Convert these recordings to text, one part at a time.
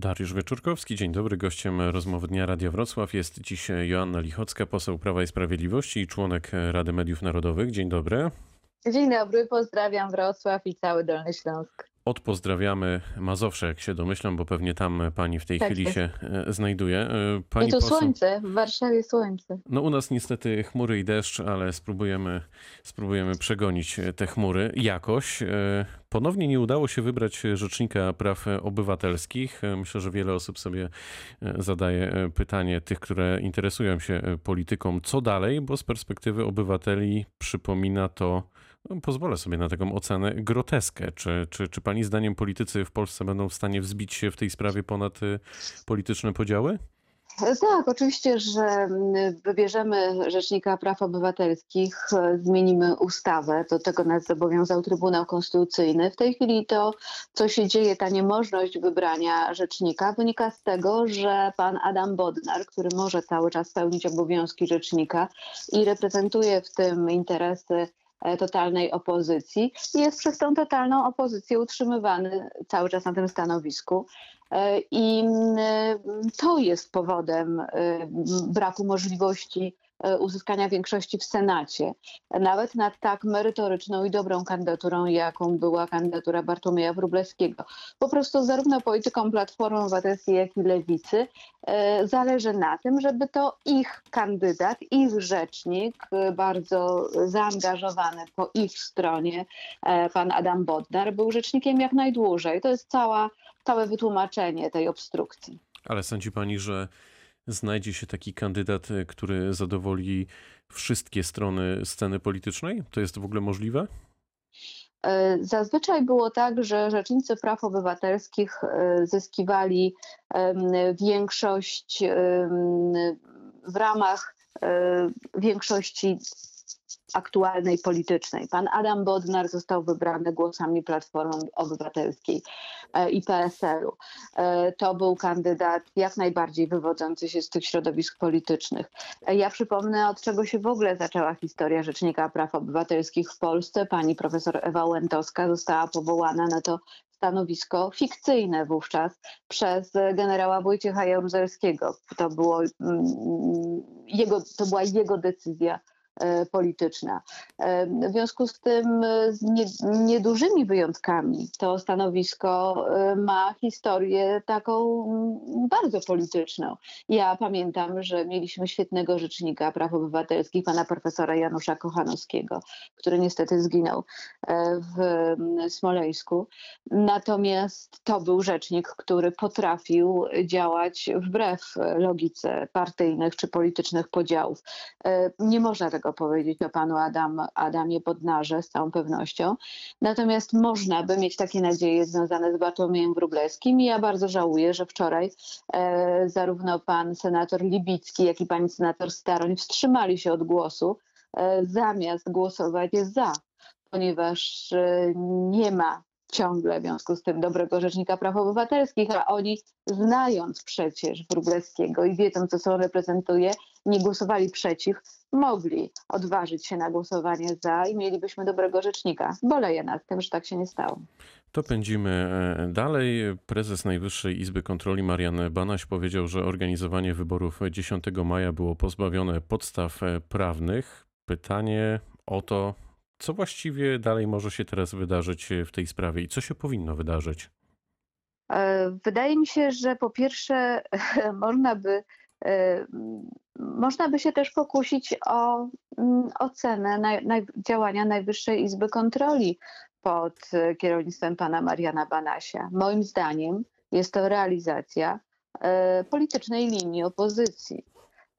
Dariusz Wieczorkowski, dzień dobry. Gościem rozmowy Dnia Radia Wrocław jest dziś Joanna Lichocka, poseł Prawa i Sprawiedliwości i członek Rady Mediów Narodowych. Dzień dobry. Dzień dobry, pozdrawiam Wrocław i cały Dolny Śląsk. Odpozdrawiamy Mazowsze, jak się domyślam, bo pewnie tam pani w tej Tak chwili jest. się e, znajduje. E, Pani I tu poseł- słońce, w Warszawie słońce. No u nas niestety chmury i deszcz, ale spróbujemy, spróbujemy przegonić e, te chmury jakoś. Ponownie nie udało się wybrać Rzecznika Praw Obywatelskich. Myślę, że wiele osób sobie zadaje pytanie, tych, które interesują się polityką, co dalej, bo z perspektywy obywateli przypomina to, pozwolę sobie na taką ocenę, groteskę. Czy, czy, czy pani zdaniem politycy w Polsce będą w stanie wzbić się w tej sprawie ponad e, polityczne podziały? Tak, oczywiście, że mm, wybierzemy Rzecznika Praw Obywatelskich, e, zmienimy ustawę. Do tego nas zobowiązał Trybunał Konstytucyjny. W tej chwili to, co się dzieje, ta niemożność wybrania rzecznika, wynika z tego, że pan Adam Bodnar, który może cały czas pełnić obowiązki rzecznika i reprezentuje w tym interesy totalnej opozycji, jest przez tą totalną opozycję utrzymywany cały czas na tym stanowisku. E, I mm, to jest powodem e, braku możliwości e, uzyskania większości w Senacie, nawet nad tak merytoryczną i dobrą kandydaturą, jaką była kandydatura Bartłomieja Wróblewskiego. Po prostu zarówno politykom Platformy Obywatelskiej, jak i Lewicy e, zależy na tym, żeby to ich kandydat, ich rzecznik, e, bardzo zaangażowany po ich stronie, e, pan Adam Bodnar, był rzecznikiem jak najdłużej. To jest cała, całe wytłumaczenie tej obstrukcji. Ale sądzi pani, że znajdzie się taki kandydat, y, który zadowoli wszystkie strony sceny politycznej? To jest w ogóle możliwe? E, Zazwyczaj było tak, że rzecznicy praw obywatelskich e, zyskiwali większość w ramach e, większości aktualnej politycznej. Pan Adam Bodnar został wybrany głosami Platformy Obywatelskiej e, i PSL-u. E, To był kandydat jak najbardziej wywodzący się z tych środowisk politycznych. E, Ja przypomnę, od czego się w ogóle zaczęła historia Rzecznika Praw Obywatelskich w Polsce. Pani profesor Ewa Łętowska została powołana na to stanowisko fikcyjne wówczas przez generała Wojciecha Jaruzelskiego. To, było, mm, jego, to była jego decyzja polityczna. E, W związku z tym e, z nie, niedużymi wyjątkami to stanowisko e, ma historię taką bardzo polityczną. Ja pamiętam, że mieliśmy świetnego rzecznika praw obywatelskich, pana profesora Janusza Kochanowskiego, który niestety zginął e, w Smoleńsku. Natomiast to był rzecznik, który potrafił działać wbrew logice partyjnych czy politycznych podziałów. E, Nie można tego powiedzieć o panu Adam, Adamie Bodnarze z całą pewnością. Natomiast można by mieć takie nadzieje związane z Bartłomiejem Wróblewskim i ja bardzo żałuję, że wczoraj e, zarówno pan senator Libicki, jak i pani senator Staroń wstrzymali się od głosu, e, zamiast głosować za, ponieważ e, nie ma ciągle w związku z tym dobrego rzecznika praw obywatelskich, a oni znając przecież Wróblewskiego i wiedząc, co co on reprezentuje, nie głosowali przeciw, mogli odważyć się na głosowanie za i mielibyśmy dobrego rzecznika. Boleję nad tym, że tak się nie stało. To pędzimy e, dalej. Prezes Najwyższej Izby Kontroli Marian Banaś powiedział, że organizowanie wyborów 10 maja było pozbawione podstaw e, prawnych. Pytanie o to, co właściwie dalej może się teraz wydarzyć e, w tej sprawie i co się powinno wydarzyć. E, Wydaje mi się, że po pierwsze można by, e, można by się też pokusić o mm, ocenę naj, naj, działania Najwyższej Izby Kontroli pod kierownictwem pana Mariana Banasia. Moim zdaniem jest to realizacja politycznej linii opozycji.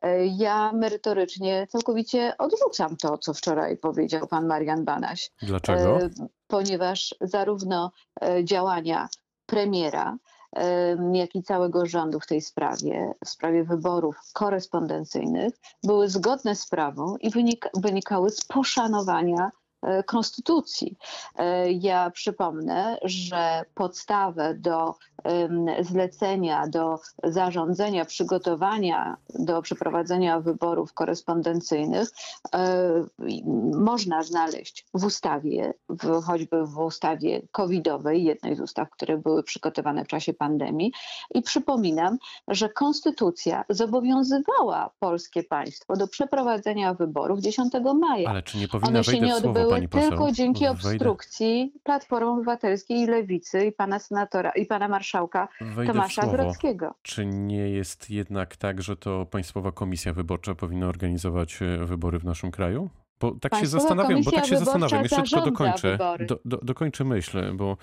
E, Ja merytorycznie całkowicie odrzucam to, co wczoraj powiedział pan Marian Banaś Dlaczego? e, ponieważ zarówno e, działania premiera, em, jak i całego rządu w tej sprawie, w sprawie wyborów korespondencyjnych, były zgodne z prawą i wynik, wynikały z poszanowania konstytucji. E, ja przypomnę, że podstawę do zlecenia, do zarządzenia, przygotowania do przeprowadzenia wyborów korespondencyjnych można znaleźć w ustawie, choćby w ustawie covidowej, jednej z ustaw, które były przygotowane w czasie pandemii. I przypominam, że konstytucja zobowiązywała polskie państwo do przeprowadzenia wyborów 10 maja. Ale czy nie powinna One się nie odbyły poseł? tylko dzięki Wejdę- obstrukcji Platformy Obywatelskiej i Lewicy i pana senatora i pana marszałka Wejdę Tomasza. Grodzkiego. Czy nie jest jednak tak, że to Państwowa Komisja Wyborcza powinna organizować e, wybory w naszym kraju? Bo tak się Państwowa zastanawiam, bo tak Komisja się zastanawiam, jeszcze tylko dokończę, do, do, dokończę myśl, bo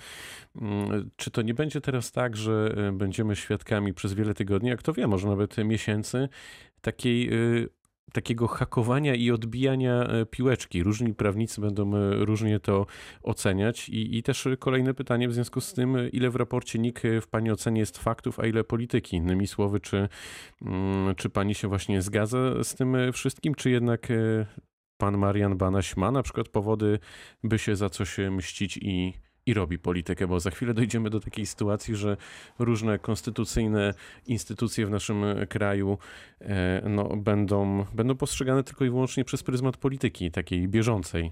mm, czy to nie będzie teraz tak, że e, będziemy świadkami przez wiele tygodni, jak to wie, może nawet miesięcy, takiej y, takiego hakowania i odbijania e, piłeczki. Różni prawnicy będą e, różnie to oceniać. I, I też kolejne pytanie w związku z tym, ile w raporcie NIK w Pani ocenie jest faktów, a ile polityki? Innymi słowy, czy, mm, czy Pani się właśnie zgadza z tym e, wszystkim, czy jednak e, Pan Marian Banaś ma na przykład powody, by się za coś mścić i, i robi politykę, bo za chwilę dojdziemy do takiej sytuacji, że różne konstytucyjne instytucje w naszym kraju e, no, będą, będą postrzegane tylko i wyłącznie przez pryzmat polityki, takiej bieżącej.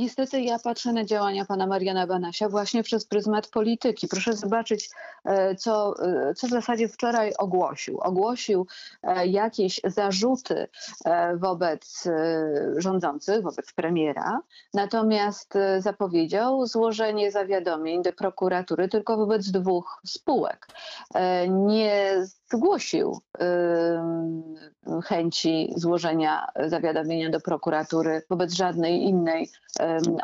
Niestety ja patrzę na działania pana Mariana Banasia właśnie przez pryzmat polityki. Proszę zobaczyć, e, co, e, co w zasadzie wczoraj ogłosił. Ogłosił e, jakieś zarzuty wobec rządzących, wobec premiera, natomiast zapowiedział złożenie zawiadomień do prokuratury tylko wobec dwóch spółek. Nie zgłosił chęci złożenia zawiadomienia do prokuratury wobec żadnej innej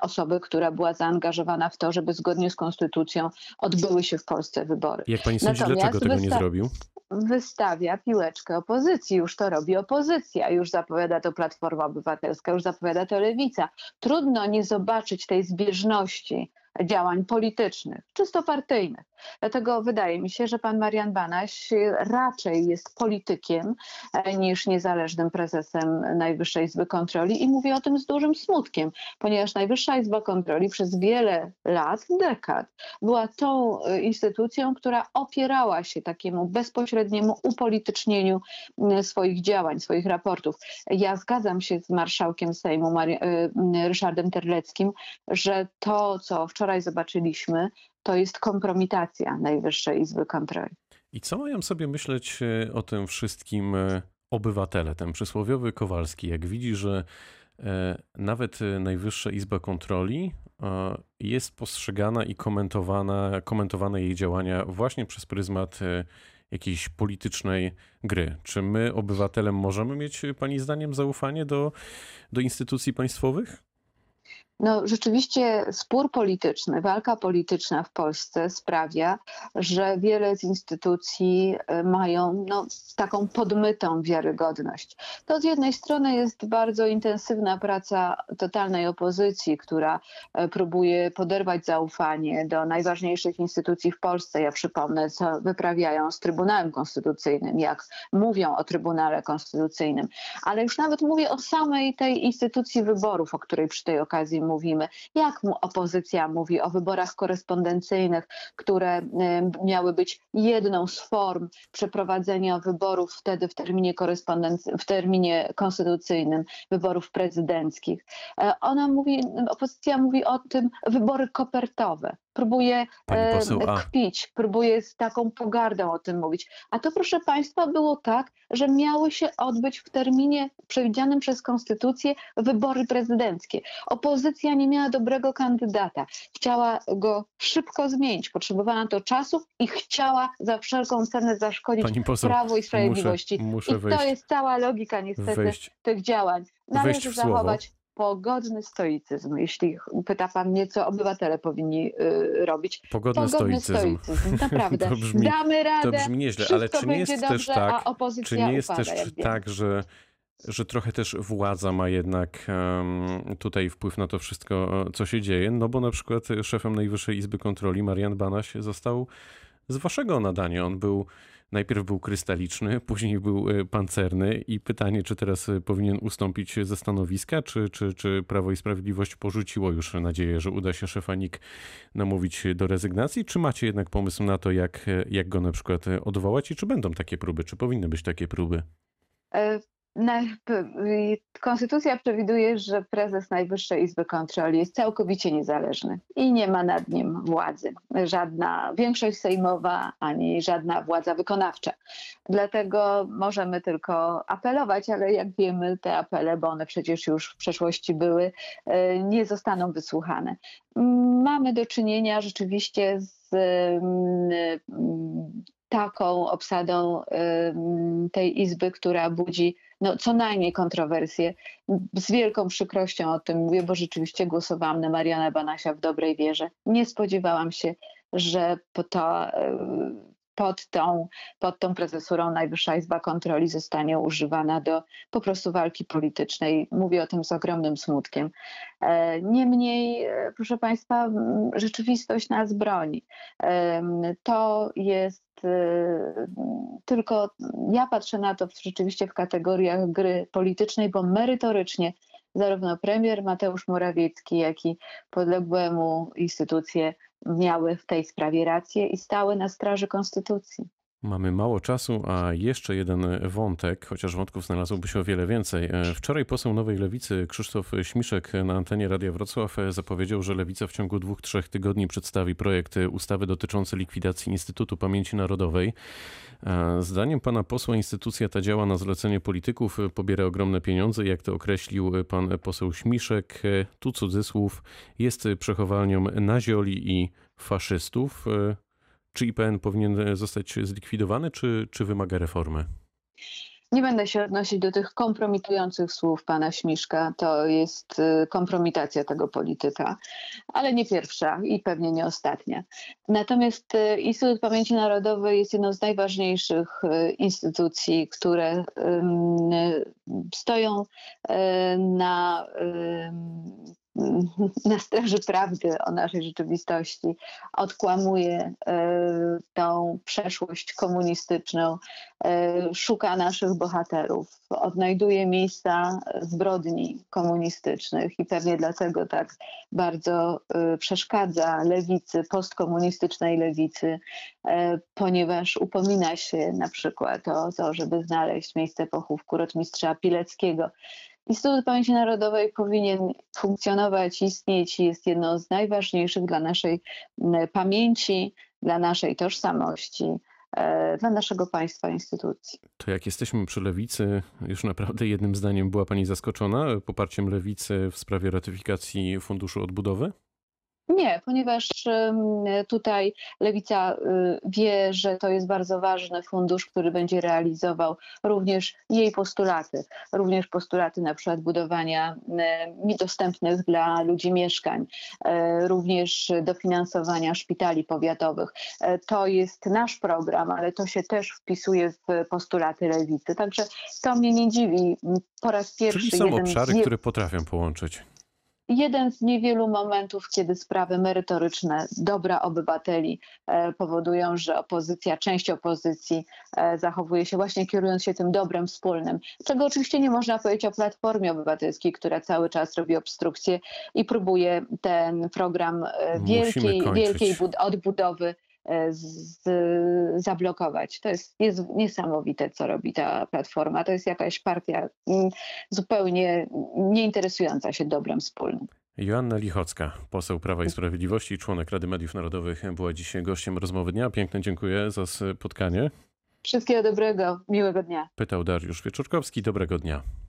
osoby, która była zaangażowana w to, żeby zgodnie z konstytucją odbyły się w Polsce wybory. Jak Pani sądzi, Natomiast dlaczego tego nie zrobił? Wystawia piłeczkę opozycji, już to robi opozycja, już zapowiada to Platforma Obywatelska, już zapowiada to Lewica. Trudno nie zobaczyć tej zbieżności działań politycznych, czysto partyjnych. Dlatego wydaje mi się, że pan Marian Banaś raczej jest politykiem e, niż niezależnym prezesem Najwyższej Izby Kontroli i mówię o tym z dużym smutkiem, ponieważ Najwyższa Izba Kontroli przez wiele lat, dekad była tą e, instytucją, która opierała się takiemu bezpośredniemu upolitycznieniu swoich działań, swoich raportów. Ja zgadzam się z marszałkiem Sejmu e, Ryszardem Terleckim, że to, co wczoraj zobaczyliśmy, to jest kompromitacja Najwyższej Izby Kontroli. I co mają sobie myśleć e, o tym wszystkim e, obywatele? Ten przysłowiowy Kowalski, jak widzi, że e, nawet Najwyższa Izba Kontroli jest postrzegana i komentowana, komentowane jej działania właśnie przez pryzmat jakiejś politycznej gry. Czy my, obywatele, możemy mieć Pani zdaniem zaufanie do, do instytucji państwowych? No, rzeczywiście spór polityczny, walka polityczna w Polsce sprawia, że wiele z instytucji e, mają no, taką podmytą wiarygodność. To z jednej strony jest bardzo intensywna praca totalnej opozycji, która e, próbuje poderwać zaufanie do najważniejszych instytucji w Polsce. Ja przypomnę, co wyprawiają z Trybunałem Konstytucyjnym, jak mówią o Trybunale Konstytucyjnym, ale już nawet mówię o samej tej instytucji wyborów, o której przy tej okazji mówimy. Jak mu opozycja mówi o wyborach korespondencyjnych, które y, miały być jedną z form przeprowadzenia wyborów wtedy w terminie korespondenc- w terminie konstytucyjnym, wyborów prezydenckich. E, Ona mówi, opozycja mówi o tym wybory kopertowe. Próbuje poseł kpić, próbuje z taką pogardą o tym mówić. A to, proszę Państwa, było tak, że miały się odbyć w terminie przewidzianym przez Konstytucję wybory prezydenckie. Opozycja nie miała dobrego kandydata. Chciała go szybko zmienić. Potrzebowała na to czasu i chciała za wszelką cenę zaszkodzić poseł, Prawu i Sprawiedliwości. muszę, muszę I to jest cała logika niestety wejść tych działań. Należy zachować pogodny stoicyzm. Jeśli pyta pan mnie, co obywatele powinni y, robić. pogodny Pogodny stoicyzm. stoicyzm, naprawdę. To brzmi- Damy To radę, brzmi nieźle, ale czy nie jest dobrze, też tak, Czy nie jest upada, też tak, że, że trochę też władza ma jednak em, tutaj wpływ na to wszystko, co się dzieje? No bo na przykład szefem Najwyższej Izby Kontroli Marian Banaś został z waszego nadania. On był Najpierw był krystaliczny, później był e, pancerny i pytanie, czy teraz e, powinien ustąpić ze stanowiska, czy, czy, czy Prawo i Sprawiedliwość porzuciło już nadzieję, że uda się szefanik namówić do rezygnacji, czy macie jednak pomysł na to, jak, e, jak go na przykład odwołać i czy będą takie próby, czy powinny być takie próby? Y, konstytucja przewiduje, że prezes Najwyższej Izby Kontroli jest całkowicie niezależny i nie ma nad nim władzy. Żadna większość sejmowa ani żadna władza wykonawcza. Dlatego możemy tylko apelować, ale jak wiemy, te apele, bo one przecież już w przeszłości były, e, nie zostaną wysłuchane. Mamy do czynienia rzeczywiście z mm, taką obsadą tej izby, która budzi no, co najmniej kontrowersje. Z wielką przykrością o tym mówię, bo rzeczywiście głosowałam na Mariana Banasia w dobrej wierze. Nie spodziewałam się, że po to, y, pod, tą, pod tą prezesurą Najwyższa Izba Kontroli zostanie używana do po prostu walki politycznej. Mówię o tym z ogromnym smutkiem. E, Niemniej, e, proszę Państwa, rzeczywistość nas broni. To jest e, tylko, ja patrzę na to rzeczywiście w kategoriach gry politycznej, bo merytorycznie zarówno premier Mateusz Morawiecki, jak i podległe mu instytucje miały w tej sprawie rację i stały na straży konstytucji. Mamy mało czasu, a jeszcze jeden wątek, chociaż wątków znalazłoby się o wiele więcej. E, Wczoraj poseł Nowej Lewicy Krzysztof Śmiszek na antenie Radia Wrocław e, zapowiedział, że Lewica w ciągu dwóch, trzech tygodni przedstawi projekt ustawy dotyczący likwidacji Instytutu Pamięci Narodowej. E, Zdaniem pana posła instytucja ta działa na zlecenie polityków, pobiera ogromne pieniądze. Jak to określił pan poseł Śmiszek, tu cudzysłów, jest przechowalnią nazioli i faszystów. E, Czy IPN powinien zostać zlikwidowany, czy, czy wymaga reformy? Nie będę się odnosić do tych kompromitujących słów pana Śmiszka. To jest y, kompromitacja tego polityka, ale nie pierwsza i pewnie nie ostatnia. Natomiast y, Instytut Pamięci Narodowej jest jedną z najważniejszych instytucji, które stoją na, na straży prawdy o naszej rzeczywistości. Odkłamuje y, tą przeszłość komunistyczną, e, szuka naszych bohaterów, odnajduje miejsca zbrodni komunistycznych i pewnie dlatego tak bardzo e, przeszkadza lewicy, postkomunistycznej lewicy, e, ponieważ upomina się na przykład o to, żeby znaleźć miejsce pochówku rotmistrza Pileckiego. Instytut Pamięci Narodowej powinien funkcjonować, istnieć i jest jedną z najważniejszych dla naszej pamięci, dla naszej tożsamości, e, dla naszego państwa instytucji. To jak jesteśmy przy lewicy, już naprawdę jednym zdaniem była pani zaskoczona poparciem lewicy w sprawie ratyfikacji Funduszu Odbudowy? Nie, ponieważ tutaj Lewica y, wie, że to jest bardzo ważny fundusz, który będzie realizował również jej postulaty, również postulaty na przykład budowania dostępnych dla ludzi mieszkań, e, również dofinansowania szpitali powiatowych. E, To jest nasz program, ale to się też wpisuje w postulaty Lewicy. Także to mnie nie dziwi. Po raz pierwszy Czyli są obszary, z które potrafią połączyć. Jeden z niewielu momentów, kiedy sprawy merytoryczne, dobra obywateli e, powodują, że opozycja, część opozycji e, zachowuje się właśnie kierując się tym dobrem wspólnym. Czego oczywiście nie można powiedzieć o Platformie Obywatelskiej, która cały czas robi obstrukcję i próbuje ten program e, wielkiej, wielkiej bud- odbudowy z, zablokować. To jest, jest niesamowite, co robi ta platforma. To jest jakaś partia mm, zupełnie nieinteresująca się dobrem wspólnym. Joanna Lichocka, poseł Prawa i Sprawiedliwości i członek Rady Mediów Narodowych, była dzisiaj gościem rozmowy dnia. Piękne dziękuję za spotkanie. Wszystkiego dobrego, miłego dnia. Pytał Dariusz Wieczorkowski. Dobrego dnia.